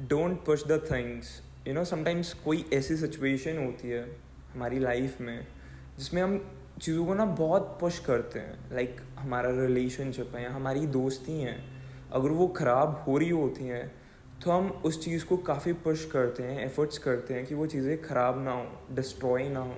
Don't push the things you know sometimes कोई ऐसी situation होती है हमारी लाइफ में जिसमें हम चीज़ों को ना बहुत पुश करते हैं लाइक like, हमारा रिलेशनशिप है या हमारी दोस्ती हैं अगर वो ख़राब हो रही होती हैं तो हम उस चीज़ को काफ़ी पुश करते हैं एफर्ट्स करते हैं कि वो चीज़ें ख़राब ना हो डिस्ट्रॉय ना हो.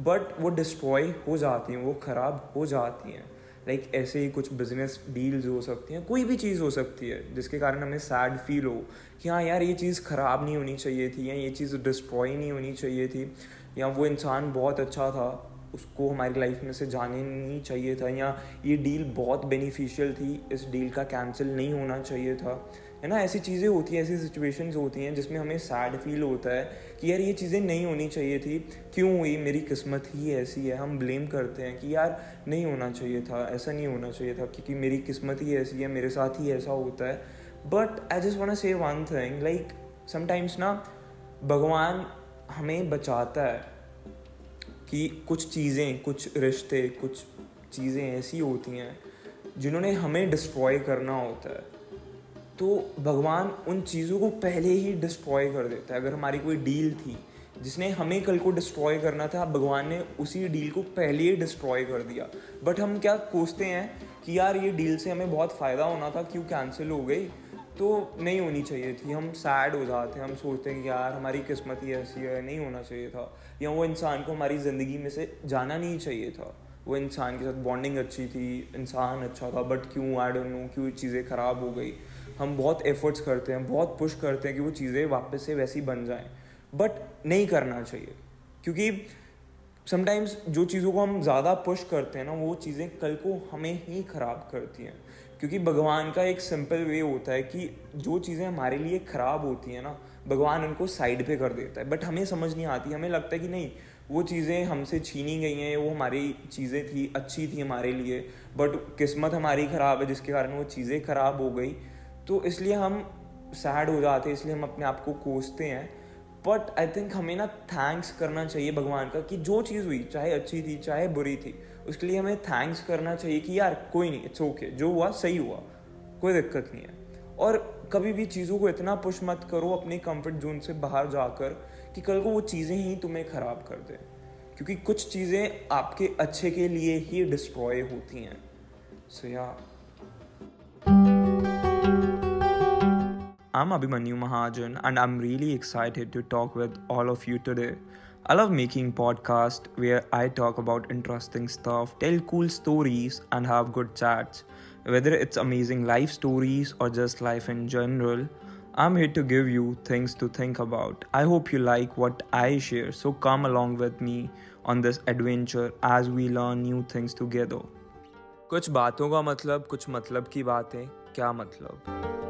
बट वो डिस्ट्रॉय हो जाती हैं वो ख़राब हो जाती हैं. लाइक like, ऐसे ही कुछ बिज़नेस डील्स हो सकती हैं कोई भी चीज़ हो सकती है जिसके कारण हमें सैड फील हो कि हाँ यार ये चीज़ ख़राब नहीं होनी चाहिए थी या ये चीज़ डिस्ट्रॉय नहीं होनी चाहिए थी या वो इंसान बहुत अच्छा था। उसको हमारी लाइफ में से जाने नहीं चाहिए था, या ये डील बहुत बेनिफिशियल थी, इस डील का कैंसिल नहीं होना चाहिए था। है ना? ऐसी चीज़ें होती हैं, ऐसी सिचुएशंस होती हैं जिसमें हमें सैड फील होता है कि यार ये चीज़ें नहीं होनी चाहिए थी। क्यों हुई? मेरी किस्मत ही ऐसी है। हम ब्लेम करते हैं कि यार नहीं होना चाहिए था, ऐसा नहीं होना चाहिए था, क्योंकि मेरी किस्मत ही ऐसी है, मेरे साथ ही ऐसा होता है। But I just want say one thing like sometimes ना, भगवान हमें बचाता है। कि कुछ चीज़ें, कुछ रिश्ते, कुछ चीज़ें ऐसी होती हैं, जिन्होंने हमें डिस्ट्रॉय करना होता है। तो भगवान उन चीज़ों को पहले ही डिस्ट्रॉय कर देता है। अगर हमारी कोई डील थी, जिसने हमें कल को डिस्ट्रॉय करना था, भगवान ने उसी डील को पहले ही डिस्ट्रॉय कर दिया। बट हम क्या कोसते हैं कि यार ये डील से हमें बहुत फ़ायदा होना था, क्यों कैंसिल हो गई? तो नहीं होनी चाहिए थी। हम सैड हो जाते हैं। हम सोचते हैं कि यार, हमारी किस्मत ही ऐसी है, नहीं होना चाहिए था। या वो इंसान को हमारी ज़िंदगी में से जाना नहीं चाहिए था। वो इंसान के साथ बॉन्डिंग अच्छी थी, इंसान अच्छा था बट क्यों आई डोंट नो क्यों चीज़ें ख़राब हो गई? हम बहुत एफर्ट्स करते हैं, बहुत पुश करते हैं कि वो चीज़ें वापस से वैसी बन जाएँ। बट नहीं करना चाहिए। क्योंकि समटाइम्स जो चीज़ों को हम ज़्यादा पुश करते हैं ना, वो चीज़ें कल को हमें ही ख़राब करती हैं। क्योंकि भगवान का एक सिंपल वे होता है कि जो चीज़ें हमारे लिए ख़राब होती हैं ना, भगवान उनको साइड पे कर देता है। बट हमें समझ नहीं आती, हमें लगता है कि नहीं, वो चीज़ें हमसे छीनी गई हैं, वो हमारी चीज़ें थी, अच्छी थी हमारे लिए बट किस्मत हमारी ख़राब है, जिसके कारण वो चीज़ें ख़राब हो गई। तो इसलिए हम सैड हो जाते हैं, इसलिए हम अपने आप को कोसते हैं। बट आई थिंक हमें ना थैंक्स करना चाहिए भगवान का कि जो चीज़ हुई चाहे अच्छी थी चाहे बुरी थी उसके लिए हमें थैंक्स करना चाहिए कि यार कोई नहीं इट्स ओके जो हुआ सही हुआ कोई दिक्कत नहीं है। और कभी भी चीज़ों को इतना पुश मत करो अपने कंफर्ट जोन से बाहर जाकर कि कल को वो चीज़ें ही तुम्हें ख़राब कर दें। क्योंकि कुछ चीज़ें आपके अच्छे के लिए ही डिस्ट्रॉय होती हैं। सो so, या I'm Abhimanyu Mahajan and I'm really excited to talk with all of you today. I love making podcasts where I talk about interesting stuff, tell cool stories and have good chats. Whether it's amazing life stories or just life in general, I'm here to give you things to think about. I hope you like what I share, so come along with me on this adventure as we learn new things together. कुछ बातों का मतलब कुछ मतलब की बातें क्या मतलब